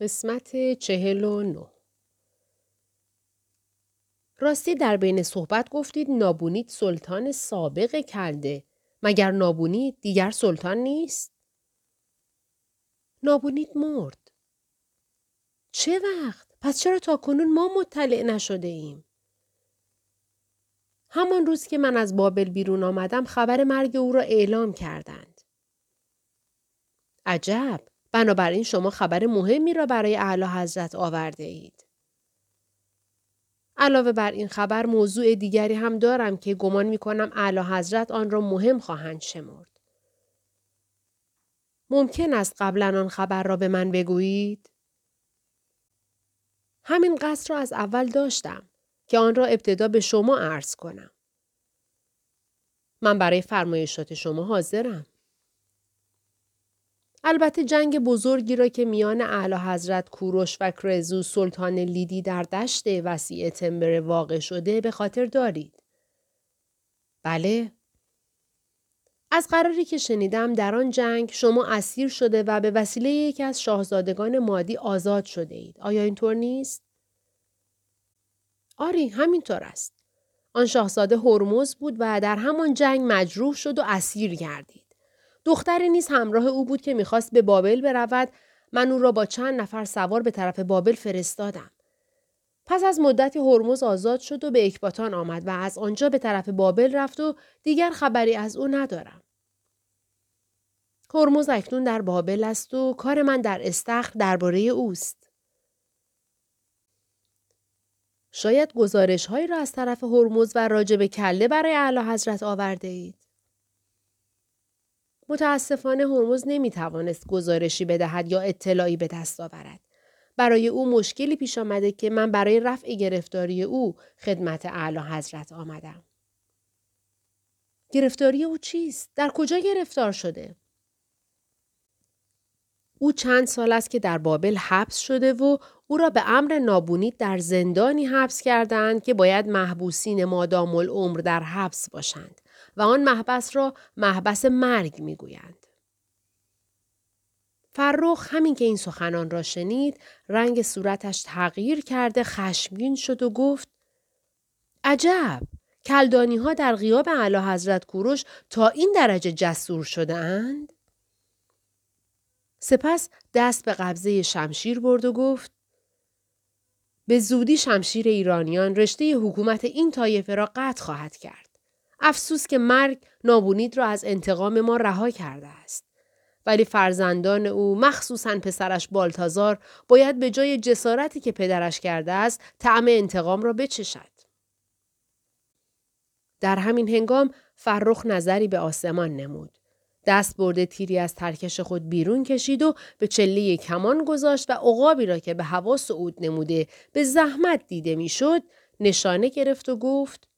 قسمت چهل و نو راستی در بین صحبت گفتید نابونید سلطان سابق کلده. مگر نابونید دیگر سلطان نیست؟ نابونید مرد. چه وقت؟ پس چرا تا کنون ما مطلع نشده ایم؟ همان روز که من از بابل بیرون آمدم خبر مرگ او را اعلام کردند. عجب بنابراین شما خبر مهمی را برای اعلی حضرت آورده اید. علاوه بر این خبر موضوع دیگری هم دارم که گمان می کنم اعلی حضرت آن را مهم خواهند شمرد. ممکن است قبلا آن خبر را به من بگویید؟ همین قصد را از اول داشتم که آن را ابتدا به شما عرض کنم. من برای فرمایشات شما حاضرم. البته جنگ بزرگی را که میان اعلی حضرت کوروش و کرزو سلطان لیدی در دشت وسیع تمبر واقع شده به خاطر دارید. بله. از قراری که شنیدم در آن جنگ شما اسیر شده و به وسیله یکی از شاهزادگان مادی آزاد شده اید. آیا اینطور نیست؟ آری همینطور است. آن شاهزاده هرمز بود و در همان جنگ مجروح شد و اسیر گردید. دختری نیز همراه او بود که می‌خواست به بابل برود. من او را با چند نفر سوار به طرف بابل فرستادم. پس از مدتی هرمز آزاد شد و به اکباتان آمد و از آنجا به طرف بابل رفت و دیگر خبری از او ندارم. هرمز اکنون در بابل است و کار من در استخر درباره اوست. شاید گزارش هایی را از طرف هرمز و راجب کله برای اعلی حضرت آورده اید. متاسفانه هرمز نمی توانست گزارشی بدهد یا اطلاعی به دست آورد. برای او مشکلی پیش آمده که من برای رفع گرفتاری او خدمت اعلی حضرت آمدم. گرفتاری او چیست؟ در کجا گرفتار شده؟ او چند سال است که در بابل حبس شده و او را به امر نابونید در زندانی حبس کردند که باید محبوسین مادام العمر در حبس باشند. و آن محبس را محبس مرگ می‌گویند. فرخ همین که این سخنان را شنید رنگ صورتش تغییر کرده خشمگین شد و گفت عجب کلدانی ها در غیاب اعلی حضرت کوروش تا این درجه جسور شده اند؟ سپس دست به قبضه شمشیر برد و گفت به زودی شمشیر ایرانیان رشته حکومت این طایفه را قطع خواهد کرد. افسوس که مرگ نابونید را از انتقام ما رها کرده است. ولی فرزندان او مخصوصا پسرش بالتازار باید به جای جسارتی که پدرش کرده است طعم انتقام را بچشد. در همین هنگام فرخ نظری به آسمان نمود. دست برده تیری از ترکش خود بیرون کشید و به چله کمان گذاشت و عقابی را که به هوا صعود نموده به زحمت دیده می‌شد نشانه گرفت و گفت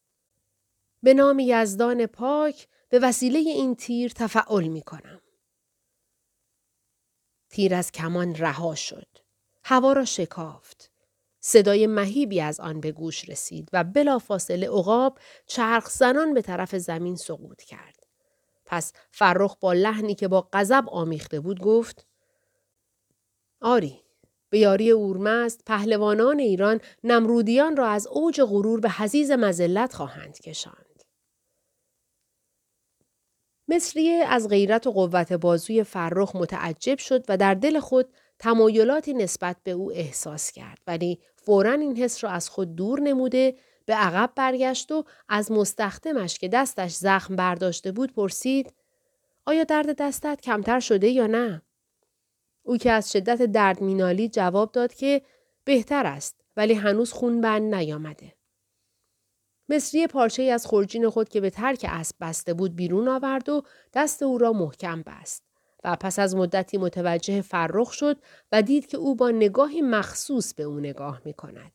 به نام یزدان پاک به وسیله این تیر تفعل می کنم. تیر از کمان رها شد. هوا را شکافت. صدای مهیبی از آن به گوش رسید و بلافاصله عقاب چرخ زنان به طرف زمین سقوط کرد. پس فرخ با لحنی که با غضب آمیخته بود گفت آری به یاری اورمزد پهلوانان ایران نمرودیان را از اوج غرور به حزیز مزلت خواهند کشاند. مصریه از غیرت و قوت بازوی فرخ متعجب شد و در دل خود تمایلاتی نسبت به او احساس کرد ولی فورا این حس را از خود دور نموده به عقب برگشت و از مستخدمش که دستش زخم برداشته بود پرسید آیا درد دستت کمتر شده یا نه؟ او که از شدت درد مینالی جواب داد که بهتر است ولی هنوز خون بند نیامده. مصری پارچه از خورجین خود که به ترک اسب بسته بود بیرون آورد و دست او را محکم بست و پس از مدتی متوجه فرخ شد و دید که او با نگاهی مخصوص به او نگاه می کند.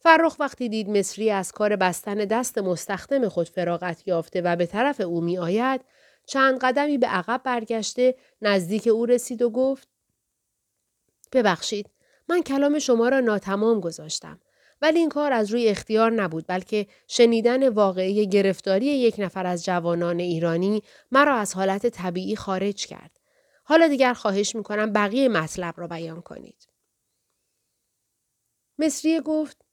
فرخ وقتی دید مصری از کار بستن دست مستخدم خود فراغت یافته و به طرف او می آید چند قدمی به عقب برگشته نزدیک او رسید و گفت ببخشید من کلام شما را ناتمام گذاشتم ولی این کار از روی اختیار نبود بلکه شنیدن واقعی گرفتاری یک نفر از جوانان ایرانی مرا از حالت طبیعی خارج کرد. حالا دیگر خواهش می‌کنم بقیه مطلب را بیان کنید. مصریه گفت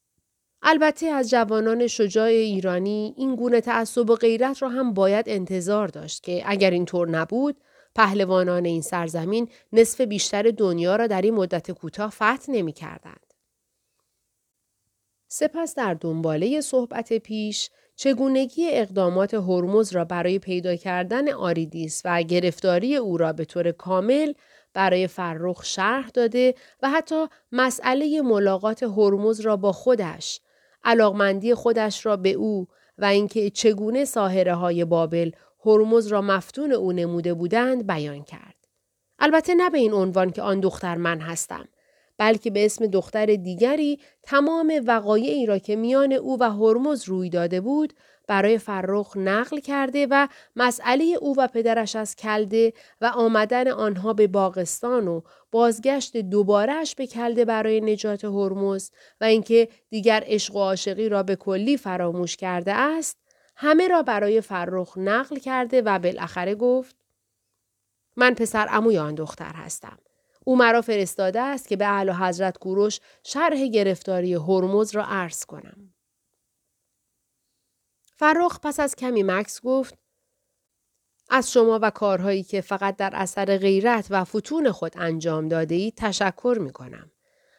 البته از جوانان شجاع ایرانی این گونه تعصب و غیرت را هم باید انتظار داشت که اگر اینطور نبود پهلوانان این سرزمین نصف بیشتر دنیا را در این مدت کوتاه فتح نمی کردند. سپس در دنباله صحبت پیش چگونگی اقدامات هرمز را برای پیدا کردن آریدیس و گرفتاری او را به طور کامل برای فرخ شرح داده و حتی مسئله ملاقات هرمز را با خودش علاقمندی خودش را به او و اینکه چگونه ساهره های بابل هرمز را مفتون او نموده بودند بیان کرد. البته نه به این عنوان که آن دختر من هستم بلکه به اسم دختر دیگری تمام وقایعی را که میان او و هرمز روی داده بود برای فرخ نقل کرده و مسئله او و پدرش از کلده و آمدن آنها به باغستان و بازگشت دوبارهش به کلده برای نجات هرمز و اینکه دیگر عشق و عاشقی را به کلی فراموش کرده است همه را برای فرخ نقل کرده و بالاخره گفت من پسر اموی آن دختر هستم. او مرا فرستاده است که به اعلی حضرت کوروش شرح گرفتاری هرمز را عرض کنم. فرخ پس از کمی مکس گفت از شما و کارهایی که فقط در اثر غیرت و فتون خود انجام داده ای تشکر می کنم.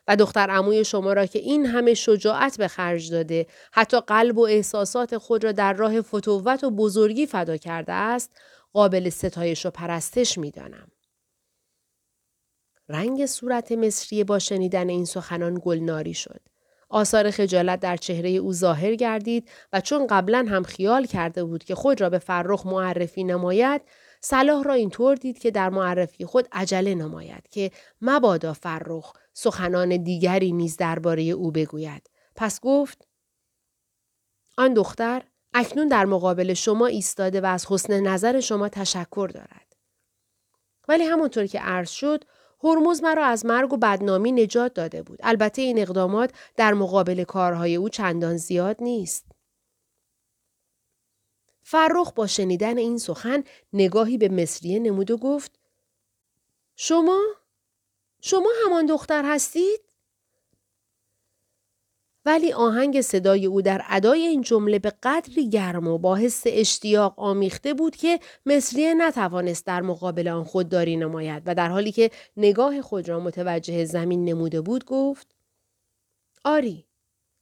و دختر عموی شما را که این همه شجاعت به خرج داده حتی قلب و احساسات خود را در راه فتوت و بزرگی فدا کرده است قابل ستایش و پرستش می دانم. رنگ صورت مصری با شنیدن این سخنان گلناری شد. آثار خجالت در چهره او ظاهر گردید و چون قبلا هم خیال کرده بود که خود را به فرخ معرفی نماید صلاح را اینطور دید که در معرفی خود عجله نماید که مبادا فرخ سخنان دیگری نیز درباره او بگوید پس گفت آن دختر اکنون در مقابل شما ایستاده و از حسن نظر شما تشکر دارد ولی همونطور که عرض شد هرمز مرا از مرگ و بدنامی نجات داده بود. البته این اقدامات در مقابل کارهای او چندان زیاد نیست. فرخ با شنیدن این سخن نگاهی به مصریه نمود و گفت شما؟ شما همان دختر هستید؟ ولی آهنگ صدای او در ادای این جمله به قدری گرم و با حس اشتیاق آمیخته بود که مصریه نتوانست در مقابل آن خودداری نماید و در حالی که نگاه خود را متوجه زمین نموده بود گفت آری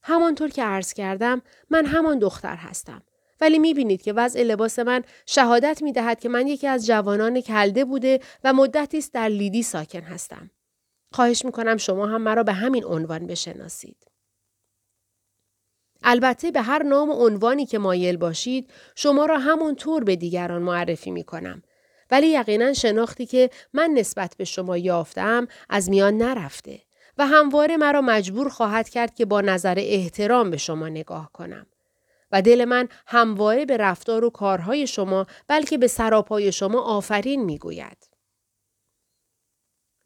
همانطور که عرض کردم من همان دختر هستم ولی می بینید که وضع لباس من شهادت می دهد که من یکی از جوانان کلده بوده و مدتی است در لیدی ساکن هستم. خواهش می کنم شما هم مرا به همین عنوان بشناسید. البته به هر نام و عنوانی که مایل باشید شما را همون طور به دیگران معرفی می کنم. ولی یقینا شناختی که من نسبت به شما یافتم از میان نرفته و همواره مرا مجبور خواهد کرد که با نظر احترام به شما نگاه کنم. و دل من همواره به رفتار و کارهای شما بلکه به سراپای شما آفرین می‌گوید.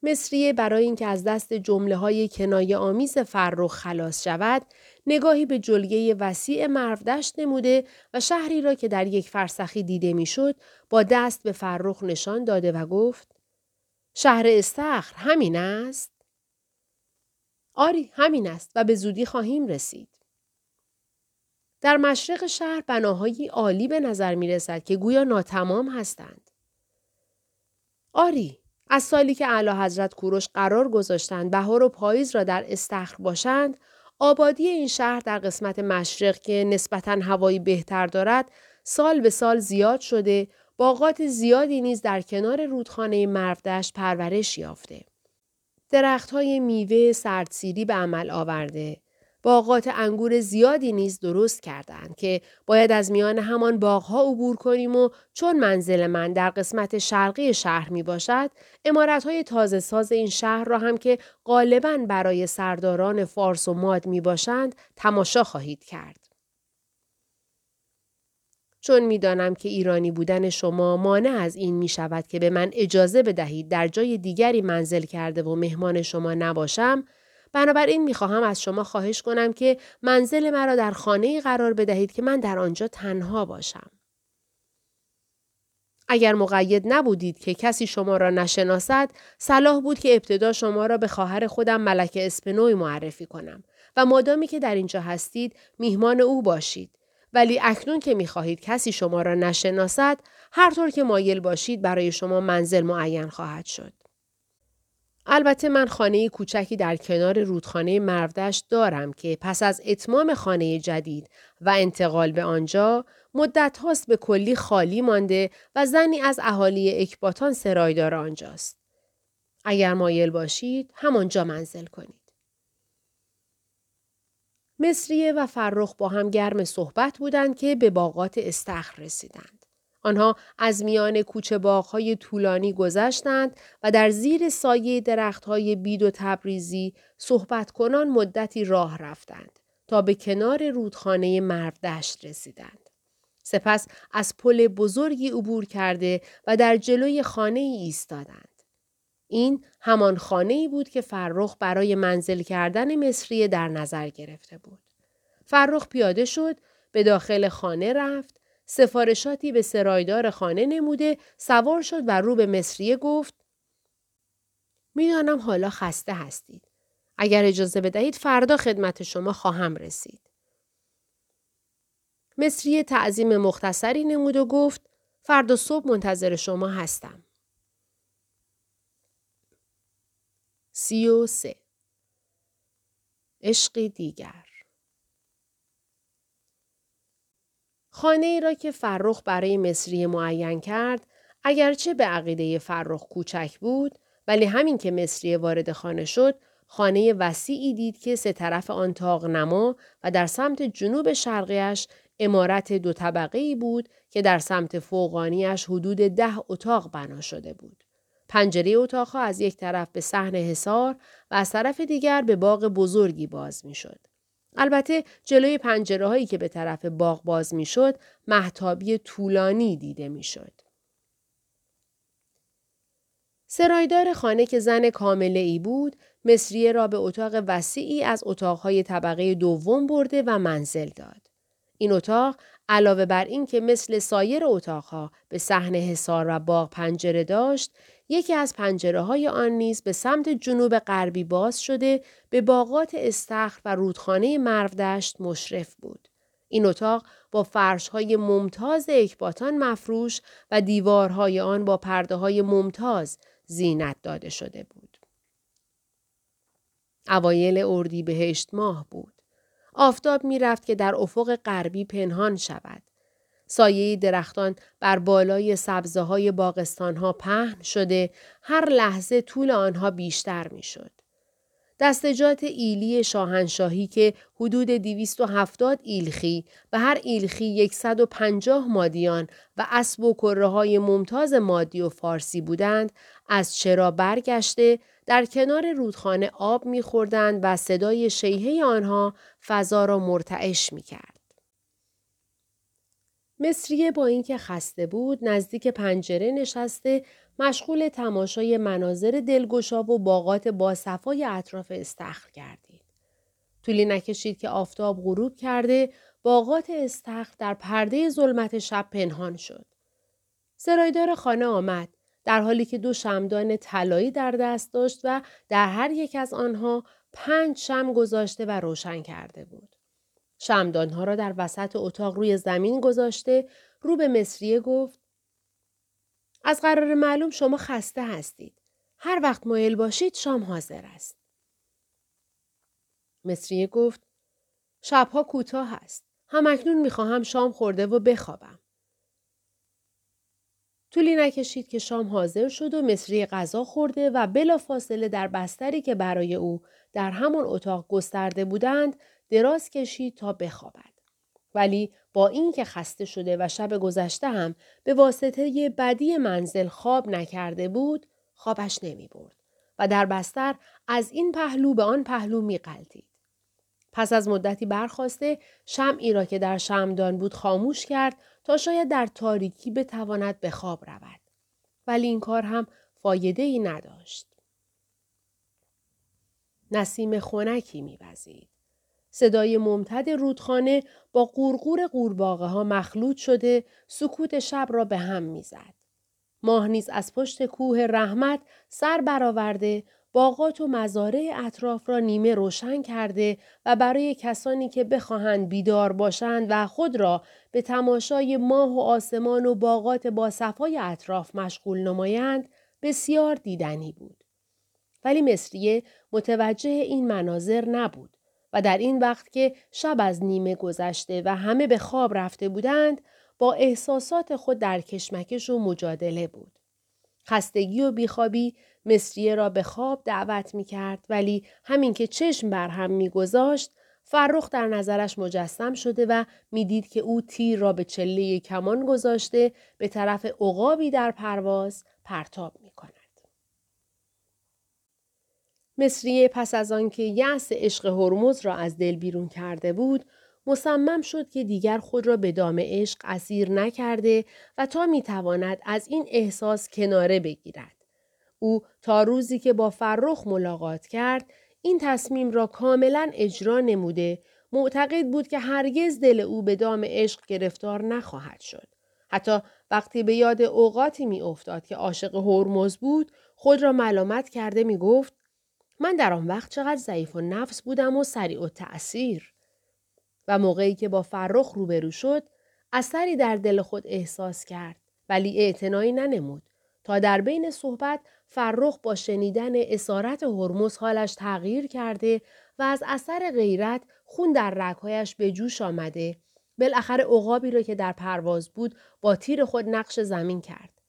مصریه برای اینکه از دست جمله های کنایه آمیز فرخ خلاص شود نگاهی به جلگه وسیع مرودشت نموده و شهری را که در یک فرسخی دیده می‌شد با دست به فرخ نشان داده و گفت شهر استخر همین است؟ آری همین است و به زودی خواهیم رسید. در مشرق شهر بناهایی عالی به نظر می رسد که گویا ناتمام هستند. آری، از سالی که اعلی حضرت کوروش قرار گذاشتند بهار و پاییز را در استخر باشند، آبادی این شهر در قسمت مشرق که نسبتا هوایی بهتر دارد، سال به سال زیاد شده، باغات زیادی نیز در کنار رودخانه مرودشت پرورش یافته. درختهای میوه سردسیری به عمل آورده، باغات انگور زیادی نیز درست کردند که باید از میان همان باغها عبور کنیم و چون منزل من در قسمت شرقی شهر می باشد های تازه ساز این شهر را هم که غالبا برای سرداران فارس و ماد می باشند تماشا خواهید کرد. چون می‌دانم که ایرانی بودن شما مانع از این می شود که به من اجازه بدهید در جای دیگری منزل کرده و مهمان شما نباشم بنابراین می‌خواهم از شما خواهش کنم که منزل مرا در خانه قرار بدهید که من در آنجا تنها باشم. اگر مقید نبودید که کسی شما را نشناسد، صلاح بود که ابتدا شما را به خواهر خودم ملک اسپنوی معرفی کنم و مادامی که در اینجا هستید میهمان او باشید. ولی اکنون که می‌خواهید کسی شما را نشناسد، هر طور که مایل باشید برای شما منزل معین خواهد شد. البته من خانه کوچکی در کنار رودخانه مردش دارم که پس از اتمام خانه جدید و انتقال به آنجا مدت هاست به کلی خالی مانده و زنی از اهالی اکباتان سرایدار آنجاست. اگر مایل باشید همانجا منزل کنید. مصریه و فرخ با هم گرم صحبت بودند که به باغات استخر رسیدند. آنها از میان کوچه باغهای طولانی گذشتند و در زیر سایه درختهای بید و تبریزی صحبت کنان مدتی راه رفتند تا به کنار رودخانه مردشت رسیدند. سپس از پل بزرگی عبور کرده و در جلوی خانه ای ایستادند. این همان خانه ای بود که فرخ برای منزل کردن مصریه در نظر گرفته بود. فرخ پیاده شد، به داخل خانه رفت، سفارشاتی به سرایدار خانه نموده، سوار شد و رو به مصریه گفت می‌دانم حالا خسته هستید. اگر اجازه بدهید فردا خدمت شما خواهم رسید. مصریه تعظیم مختصری نمود و گفت فردا صبح منتظر شما هستم. سی و سه عشق دیگر خانه ای را که فرخ برای مصری معین کرد اگرچه به عقیده فرخ کوچک بود ولی همین که مصری وارد خانه شد خانه وسیعی دید که سه طرف آن تاق نما و در سمت جنوب شرقیش امارت دو طبقه ای بود که در سمت فوقانیش حدود ده اتاق بنا شده بود. پنجره اتاقها از یک طرف به صحن حصار و از طرف دیگر به باغ بزرگی باز می‌شد. البته جلوی پنجره هایی که به طرف باغ باز می‌شد محتابی طولانی دیده می‌شد. سرایدار خانه که زن کامله ای بود مصریه را به اتاق وسیعی از اتاقهای طبقه دوم برده و منزل داد. این اتاق علاوه بر این که مثل سایر اتاقها به صحن حصار و باغ پنجره داشت یکی از پنجره های آن نیز به سمت جنوب غربی باز شده به باغات استخر و رودخانه مروردشت مشرف بود. این اتاق با فرش های ممتاز اکباتان مفروش و دیوارهای آن با پرده های ممتاز زینت داده شده بود. اوایل اردی بهشت ماه بود. آفتاب می رفت که در افق غربی پنهان شود. سایه درختان بر بالای سبزه های باغستان ها پهن شده هر لحظه طول آنها بیشتر می شد. دستجات ایلی شاهنشاهی که حدود 270 ایلخی و هر ایلخی 150 مادیان و اسب و کره های ممتاز مادی و فارسی بودند از چرا برگشته در کنار رودخانه آب میخوردند و صدای شیهه آنها فضا را مرتعش می‌کرد. مصریه با اینکه خسته بود نزدیک پنجره نشسته مشغول تماشای مناظر دلگشا و باغات با صفای اطراف استخر کردید. طولی نکشید که آفتاب غروب کرده باغات استخر در پرده ظلمت شب پنهان شد. سرایدار خانه آمد در حالی که دو شمدان طلایی در دست داشت و در هر یک از آنها پنج شم گذاشته و روشن کرده بود. شمدانها را در وسط اتاق روی زمین گذاشته رو به مصریه گفت از قرار معلوم شما خسته هستید. هر وقت مایل باشید شام حاضر است. مصریه گفت شبها کوتاه است. همکنون می‌خواهم شام خورده و بخوابم. طولی نکشید که شام حاضر شد و مصری غذا خورده و بلا فاصله در بستری که برای او در همان اتاق گسترده بودند دراز کشید تا بخوابد. ولی با اینکه خسته شده و شب گذشته هم به واسطه بدی منزل خواب نکرده بود خوابش نمی برد و در بستر از این پهلو به آن پهلو می. پس از مدتی برخواسته شمعی را که در شمدان بود خاموش کرد تا شاید در تاریکی بتواند به خواب رود. ولی این کار هم فایده ای نداشت. نسیم خونکی میوزید. صدای ممتد رودخانه با قورقور قورباغه ها مخلوط شده سکوت شب را به هم می‌زد. ماه نیز از پشت کوه رحمت سر برآورده باغات و مزارع اطراف را نیمه روشن کرده و برای کسانی که بخواهند بیدار باشند و خود را به تماشای ماه و آسمان و باغات با صفای اطراف مشغول نمایند بسیار دیدنی بود. ولی مصریه متوجه این مناظر نبود و در این وقت که شب از نیمه گذشته و همه به خواب رفته بودند با احساسات خود در کشمکش و مجادله بود. خستگی و بیخوابی مصریه را به خواب دعوت می کرد ولی همین که چشم بر هم می گذاشت فرخ در نظرش مجسم شده و می‌دید که او تیر را به چله کمان گذاشته به طرف عقابی در پرواز پرتاب می کند. مصریه پس از آنکه یأس عشق هرمز را از دل بیرون کرده بود مصمم شد که دیگر خود را به دام عشق اسیر نکرده و تا می‌تواند از این احساس کناره بگیرد. او تا روزی که با فرخ ملاقات کرد این تصمیم را کاملا اجرا نموده معتقد بود که هرگز دل او به دام عشق گرفتار نخواهد شد. حتی وقتی به یاد اوقاتی می افتاد که عاشق هرمز بود خود را ملامت کرده می گفت من در آن وقت چقدر ضعیف و نفس بودم و سریع و تأثیر. و موقعی که با فرخ روبرو شد اثری در دل خود احساس کرد ولی اعتنایی ننمود. تا در بین صحبت فرخ با شنیدن اسارت هرمز حالش تغییر کرده و از اثر غیرت خون در رگهایش به جوش آمده. بالاخره عقابی را که در پرواز بود با تیر خود نقش زمین کرد.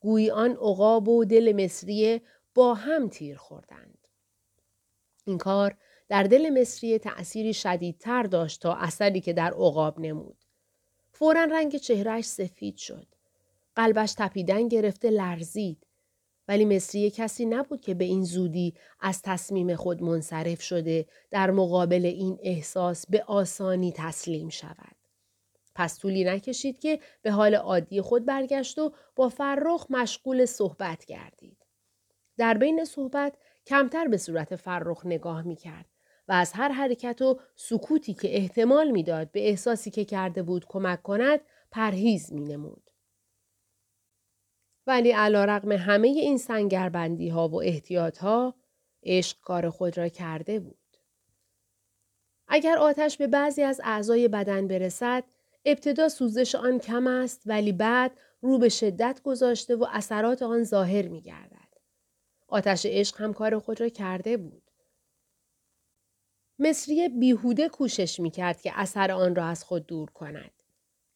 گویی آن عقاب و دل مصریه با هم تیر خوردند. این کار در دل مصری تأثیری شدیدتر داشت تا اثری که در عقاب نمود. فورا رنگ چهرش سفید شد. قلبش تپیدن گرفته لرزید. ولی مصری کسی نبود که به این زودی از تصمیم خود منصرف شده در مقابل این احساس به آسانی تسلیم شود. پس طولی نکشید که به حال عادی خود برگشت و با فرخ مشغول صحبت گردید. در بین صحبت کمتر به صورت فرخ نگاه می کرد و از هر حرکت و سکوتی که احتمال می‌داد به احساسی که کرده بود کمک کند پرهیز می نمود. ولی علا رقم همه این سنگربندی ها و احتیاط ها عشق کار خود را کرده بود. اگر آتش به بعضی از اعضای بدن برسد ابتدا سوزش آن کم است ولی بعد رو به شدت گذاشته و اثرات آن ظاهر می گردد. آتش عشق هم کار خود را کرده بود. مصری بیهوده کوشش می کرد که اثر آن را از خود دور کند.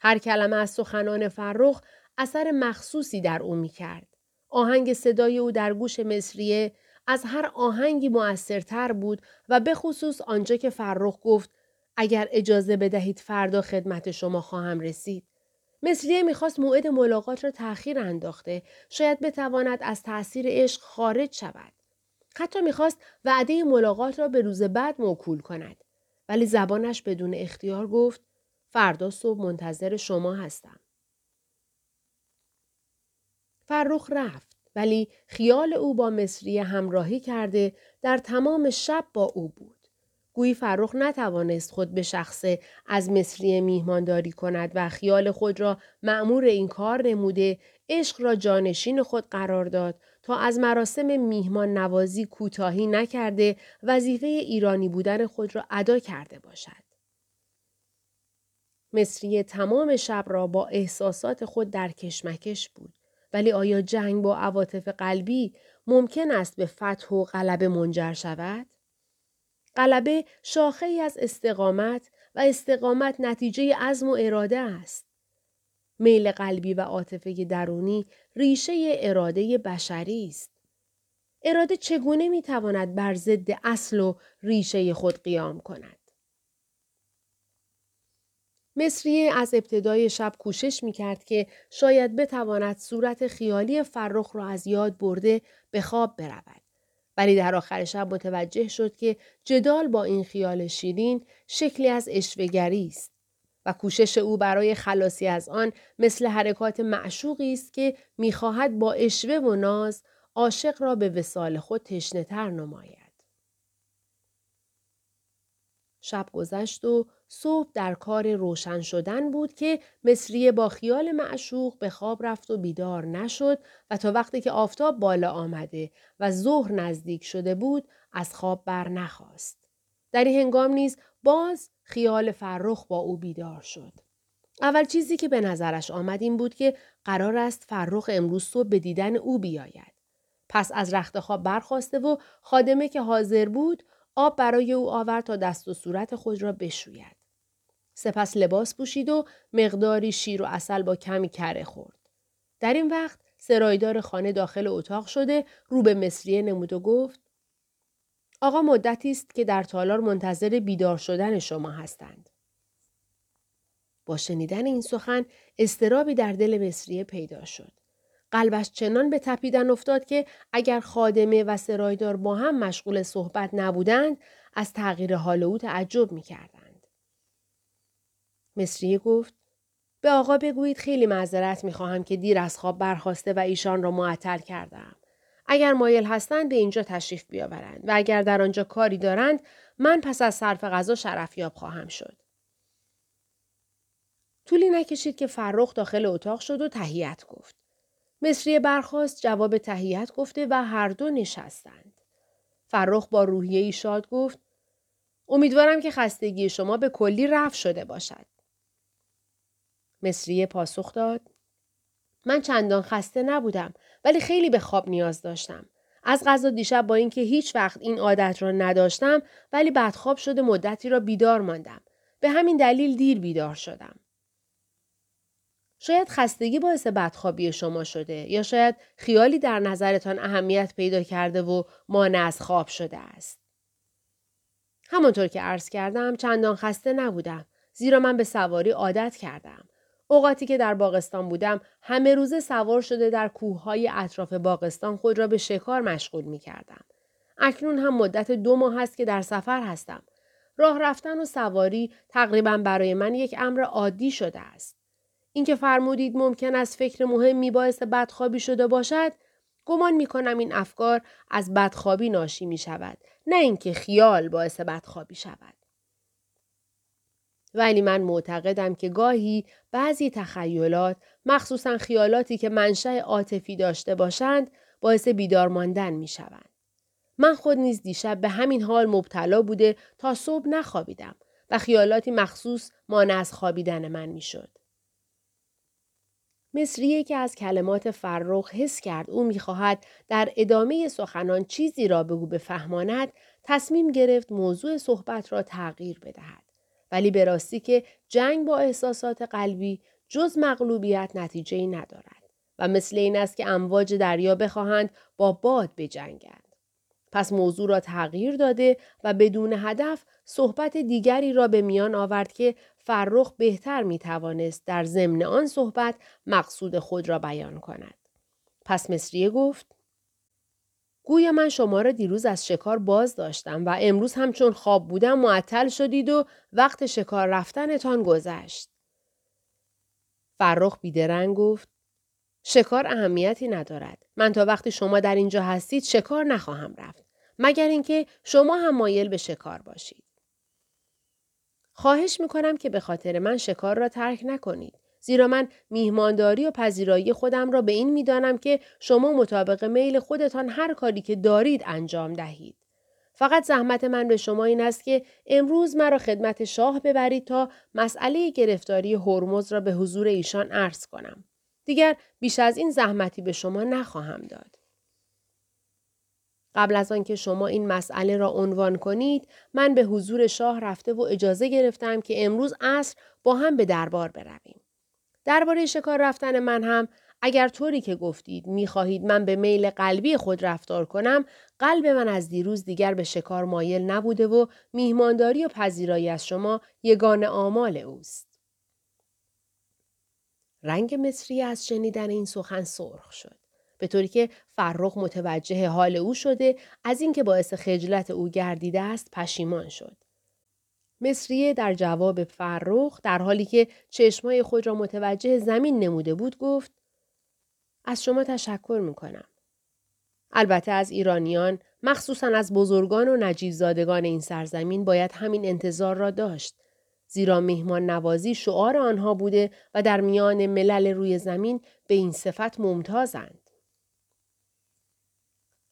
هر کلمه از سخنان فرخ اثر مخصوصی در او می کرد. آهنگ صدای او در گوش مصریه از هر آهنگی موثرتر بود و به خصوص آنجا که فرخ گفت اگر اجازه بدهید فردا خدمت شما خواهم رسید. مصریه می‌خواست موعد ملاقات را تأخیر انداخته شاید بتواند از تأثیر عشق خارج شود. حتی می‌خواست وعده ملاقات را به روز بعد موکول کند. ولی زبانش بدون اختیار گفت فردا صبح منتظر شما هستم. فرخ رفت ولی خیال او با مصری همراهی کرده در تمام شب با او بود. گویی فرخ نتوانست خود به شخصه از مصری میهمانداری کند و خیال خود را معمور این کار نموده عشق را جانشین خود قرار داد تا از مراسم میهمان نوازی کوتاهی نکرده وظیفه ایرانی بودن خود را ادا کرده باشد. مصری تمام شب را با احساسات خود در کشمکش بود. ولی آیا جنگ با عواطف قلبی ممکن است به فتح و غلبه منجر شود؟ غلبه شاخه ای از استقامت و استقامت نتیجه عزم و اراده است. میل قلبی و عاطفه درونی ریشه اراده بشری است. اراده چگونه می‌تواند بر ضد اصل و ریشه خود قیام کند؟ مصریه از ابتدای شب کوشش می کرد که شاید بتواند صورت خیالی فرخ را از یاد برده به خواب برود. ولی در آخر شب متوجه شد که جدال با این خیال شیرین شکلی از اشوهگری است و کوشش او برای خلاصی از آن مثل حرکات معشوقی است که می‌خواهد با اشوه و ناز عاشق را به وسال خود تشنهتر نماید. شب گذشت و صبح در کار روشن شدن بود که مصریه با خیال معشوق به خواب رفت و بیدار نشد و تا وقتی که آفتاب بالا آمده و ظهر نزدیک شده بود از خواب بر نخواست. در این هنگام نیز باز خیال فرخ با او بیدار شد. اول چیزی که به نظرش آمد این بود که قرار است فرخ امروز صبح به دیدن او بیاید. پس از رخت خواب برخواسته و خادمه که حاضر بود آب برای او آورد تا دست و صورت خود را بشوید. سپس لباس پوشید و مقداری شیر و اصل با کمی کره خورد. در این وقت سرایدار خانه داخل اتاق شده رو به مصریه نمود و گفت آقا مدتی است که در تالار منتظر بیدار شدن شما هستند. با شنیدن این سخن استرابی در دل مصریه پیدا شد. قلبش چنان به تپیدن افتاد که اگر خادمه و سرایدار با هم مشغول صحبت نبودند از تغییر حال او تعجب می کردند. مصریه گفت به آقا بگویید خیلی معذرت می خواهم که دیر از خواب برخواسته و ایشان را معطل کردم. اگر مایل هستند به اینجا تشریف بیاورند و اگر در آنجا کاری دارند من پس از صرف غذا شرفیاب خواهم شد. طولی نکشید که فرخ داخل اتاق شد و تهیت گفت. مصریه برخواست جواب تهیت گفته و هر دو نشستند. فرخ با روحیه شاد گفت امیدوارم که خستگی شما به کلی رفت شده باشد. مصریه پاسخ داد من چندان خسته نبودم ولی خیلی به خواب نیاز داشتم. از غذا دیشب با اینکه هیچ وقت این عادت را نداشتم ولی بدخواب شده مدتی را بیدار ماندم. به همین دلیل دیر بیدار شدم. شاید خستگی باعث بدخوابی شما شده یا شاید خیالی در نظرتان اهمیت پیدا کرده و مانع از خواب شده است. همانطور که عرض کردم چندان خسته نبودم زیرا من به سواری عادت کردم. اوقاتی که در باغستان بودم همه روزه سوار شده در کوههای اطراف باغستان خود را به شکار مشغول می کردم. اکنون هم مدت دو ماه است که در سفر هستم. راه رفتن و سواری تقریبا برای من یک امر عادی شده است. اینکه فرمودید ممکن است فکر مهمی باعث بدخوابی شده باشد گمان می کنم این افکار از بدخوابی ناشی می شود نه اینکه خیال باعث بدخوابی شود ولی من معتقدم که گاهی بعضی تخیلات مخصوصا خیالاتی که منشأ عاطفی داشته باشند باعث بیدار ماندن می شوند. من خود نیز دیشب به همین حال مبتلا بوده تا صبح نخوابیدم و خیالاتی مخصوص مانع از خوابیدن من می‌شد. مصریه که از کلمات فرخ حس کرد او می‌خواهد در ادامه سخنان چیزی را به او بفهماند تصمیم گرفت موضوع صحبت را تغییر بدهد ولی به راستی که جنگ با احساسات قلبی جز مغلوبیت نتیجه ای ندارد و مثل این است که امواج دریا بخواهند با باد بجنگند پس موضوع را تغییر داده و بدون هدف صحبت دیگری را به میان آورد که فرخ بهتر می توانست در ضمن آن صحبت مقصود خود را بیان کند. پس مصریه گفت گویا من شما را دیروز از شکار باز داشتم و امروز هم چون خواب بودم معطل شدید و وقت شکار رفتنتان گذشت. فرخ بیدرنگ گفت شکار اهمیتی ندارد. من تا وقتی شما در اینجا هستید شکار نخواهم رفت. مگر اینکه شما هم مایل به شکار باشید. خواهش می‌کنم که به خاطر من شکار را ترک نکنید. زیرا من میهمانداری و پذیرایی خودم را به این می‌دانم که شما مطابق میل خودتان هر کاری که دارید انجام دهید. فقط زحمت من به شما این است که امروز مرا خدمت شاه ببرید تا مسئله گرفتاری هرمز را به حضور ایشان عرض کنم. دیگر بیش از این زحمتی به شما نخواهم داد. قبل از آنکه شما این مسئله را عنوان کنید من به حضور شاه رفته و اجازه گرفتم که امروز عصر با هم به دربار برویم درباره شکار رفتن من هم اگر طوری که گفتید می‌خواهید من به میل قلبی خود رفتار کنم قلب من از دیروز دیگر به شکار مایل نبوده و میهمانداری و پذیرایی از شما یگان آمال اوست رنگ مصری از شنیدن این سخن سرخ شد به طوری که فرخ متوجه حال او شده از اینکه باعث خجلت او گردیده است پشیمان شد. مصریه در جواب فرخ در حالی که چشمای خود را متوجه زمین نموده بود گفت از شما تشکر می کنم. البته از ایرانیان مخصوصا از بزرگان و نجیبزادگان این سرزمین باید همین انتظار را داشت. زیرا مهمان نوازی شعار آنها بوده و در میان ملل روی زمین به این صفت ممتازند.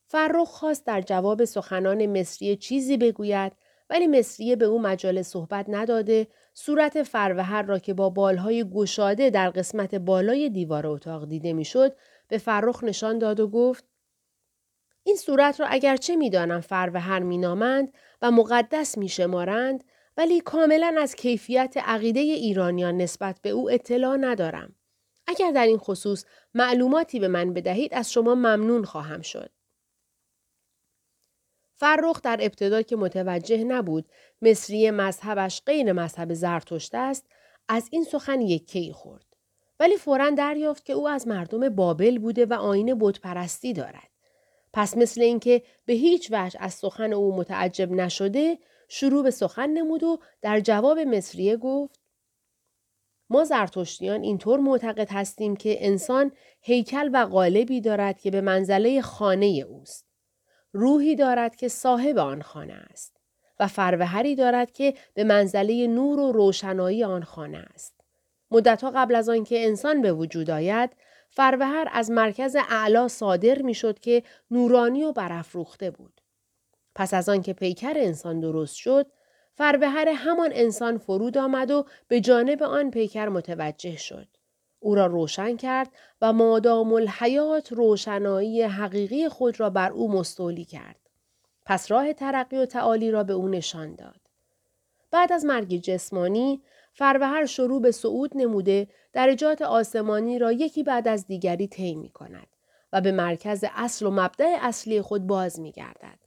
فرخ خواست در جواب سخنان مصری چیزی بگوید ولی مصریه به او مجال صحبت نداده صورت فروهر را که با بالهای گشاده در قسمت بالای دیوار اتاق دیده می‌شد به فرخ نشان داد و گفت این صورت را اگرچه می‌دانم فروهر مینامند و مقدس میشمارند ولی کاملا از کیفیت عقیده ایرانیان نسبت به او اطلاع ندارم. اگر در این خصوص معلوماتی به من بدهید از شما ممنون خواهم شد. فرخ در ابتدا که متوجه نبود مصری مذهبش غیر مذهب زرتشت است از این سخن یکی خورد ولی فورا دریافت که او از مردم بابل بوده و آین بتپرستی دارد پس مثل اینکه به هیچ وجه از سخن او متعجب نشده شروع به سخن نمود و در جواب مصریه گفت ما زرتشتیان اینطور معتقد هستیم که انسان هیکل و قالبی دارد که به منزله خانه اوست. روحی دارد که صاحب آن خانه است و فروهری دارد که به منزله نور و روشنایی آن خانه است. مدتها قبل از آنکه انسان به وجود آید، فروهر از مرکز اعلا صادر می‌شد که نورانی و برافروخته بود. پس از آنکه پیکر انسان درست شد، فروهر همان انسان فرود آمد و به جانب آن پیکر متوجه شد. او را روشن کرد و مادام الحیات روشنایی حقیقی خود را بر او مستولی کرد. پس راه ترقی و تعالی را به او نشان داد. بعد از مرگ جسمانی، فروهر شروع به صعود نموده درجات آسمانی را یکی بعد از دیگری طی می کند و به مرکز اصل و مبدع اصلی خود باز می گردد.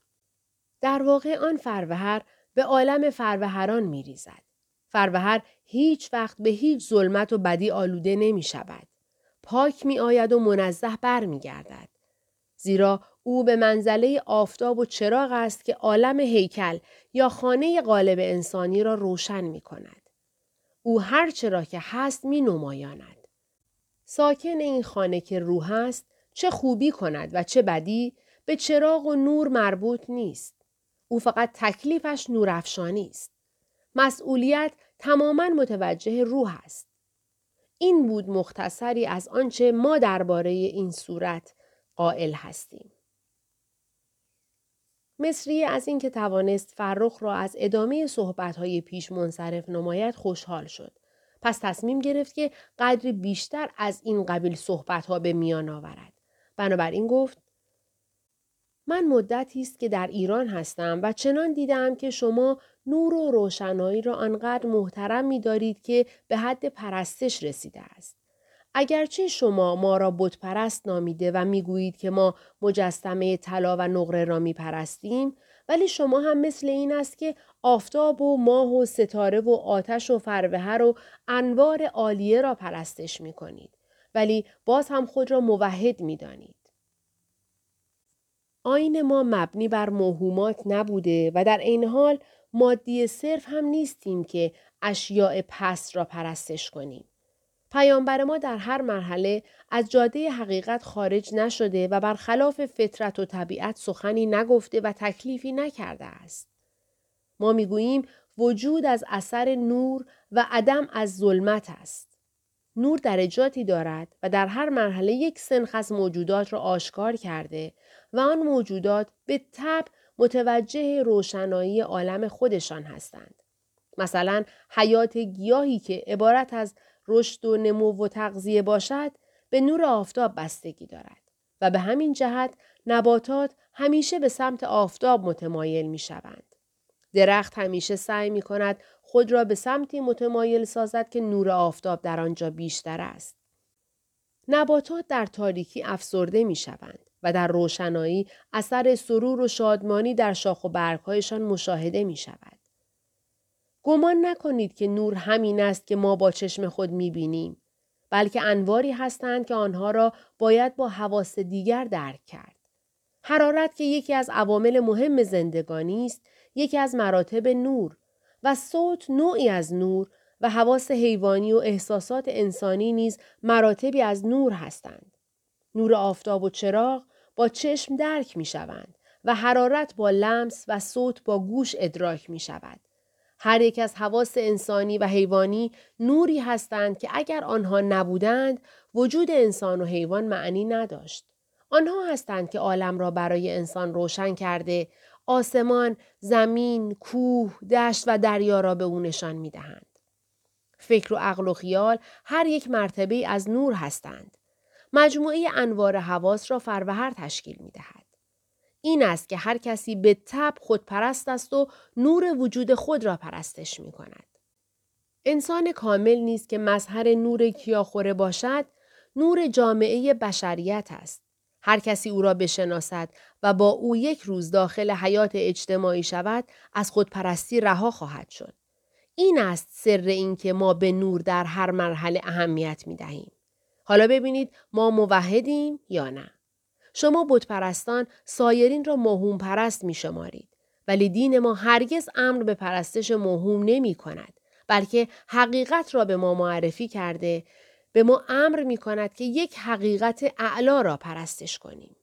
در واقع آن فروهر به عالم فروهران می ریزد. فروهر هیچ وقت به هیچ ظلمت و بدی آلوده نمی شود. پاک می آید و منزه بر می گردد. زیرا او به منزله آفتاب و چراغ است که عالم هیکل یا خانه قالب انسانی را روشن می کند. او هر چرا که هست می نمایاند. ساکن این خانه که روح است چه خوبی کند و چه بدی به چراغ و نور مربوط نیست. او فقط تکلیفش نورافشانی است. مسئولیت تماما متوجه روح است. این بود مختصری از آنچه ما درباره این صورت قائل هستیم. مصری از اینکه توانست فرخ را از ادامه صحبتهای پیش منصرف نماید خوشحال شد. پس تصمیم گرفت که قدری بیشتر از این قبیل صحبتها به میان آورد. بنابراین گفت من مدتی است که در ایران هستم و چنان دیدم که شما نور و روشنایی را آنقدر محترم می دارید که به حد پرستش رسیده است. اگرچه شما ما را بتپرست نامیده و می‌گویید که ما مجسمه طلا و نقره را می پرستیم ولی شما هم مثل این است که آفتاب و ماه و ستاره و آتش و فروهر و انوار عالیه را پرستش می کنید. ولی باز هم خود را موحد می دانید. آین ما مبنی بر موهومات نبوده و در این حال مادی صرف هم نیستیم که اشیاء پس را پرستش کنیم. پیامبر ما در هر مرحله از جاده حقیقت خارج نشده و برخلاف فطرت و طبیعت سخنی نگفته و تکلیفی نکرده است. ما می‌گوییم وجود از اثر نور و عدم از ظلمت است. نور درجاتی دارد و در هر مرحله یک سنخ از موجودات را آشکار کرده و آن موجودات به تب متوجه روشنایی عالم خودشان هستند. مثلا حیات گیاهی که عبارت از رشد و نمو و تغذیه باشد به نور آفتاب بستگی دارد و به همین جهت نباتات همیشه به سمت آفتاب متمایل می شوند. درخت همیشه سعی می کند خود را به سمتی متمایل سازد که نور آفتاب در آنجا بیشتر است. نباتات در تاریکی افسرده می شوند و در روشنایی اثر سرور و شادمانی در شاخ و برگهایشان مشاهده می شود. گمان نکنید که نور همین است که ما با چشم خود می بینیم. بلکه انواری هستند که آنها را باید با حواس دیگر درک کرد. حرارت که یکی از عوامل مهم زندگانی است، یکی از مراتب نور و صوت نوعی از نور و حواس حیوانی و احساسات انسانی نیز مراتبی از نور هستند. نور آفتاب و چراغ با چشم درک می شوند و حرارت با لمس و صوت با گوش ادراک می شود. هر یک از حواس انسانی و حیوانی نوری هستند که اگر آنها نبودند وجود انسان و حیوان معنی نداشت. آنها هستند که عالم را برای انسان روشن کرده آسمان، زمین، کوه، دشت و دریا را به او نشان می دهند. فکر و عقل و خیال هر یک مرتبه از نور هستند. مجموعه انوار حواس را فروهر تشکیل می دهد. این است که هر کسی به تب خودپرست است و نور وجود خود را پرستش می کند. انسان کامل نیست که مظهر نور کیاخوره باشد، نور جامعه بشریت است. هر کسی او را بشناسد و با او یک روز داخل حیات اجتماعی شود از خودپرستی رها خواهد شد. این است سر این که ما به نور در هر مرحله اهمیت می دهیم. حالا ببینید ما موحدیم یا نه. شما بتپرستان سایرین را موهوم پرست می شمارید. ولی دین ما هرگز امر به پرستش موهوم نمی کند. بلکه حقیقت را به ما معرفی کرده به ما امر می کند که یک حقیقت اعلا را پرستش کنیم.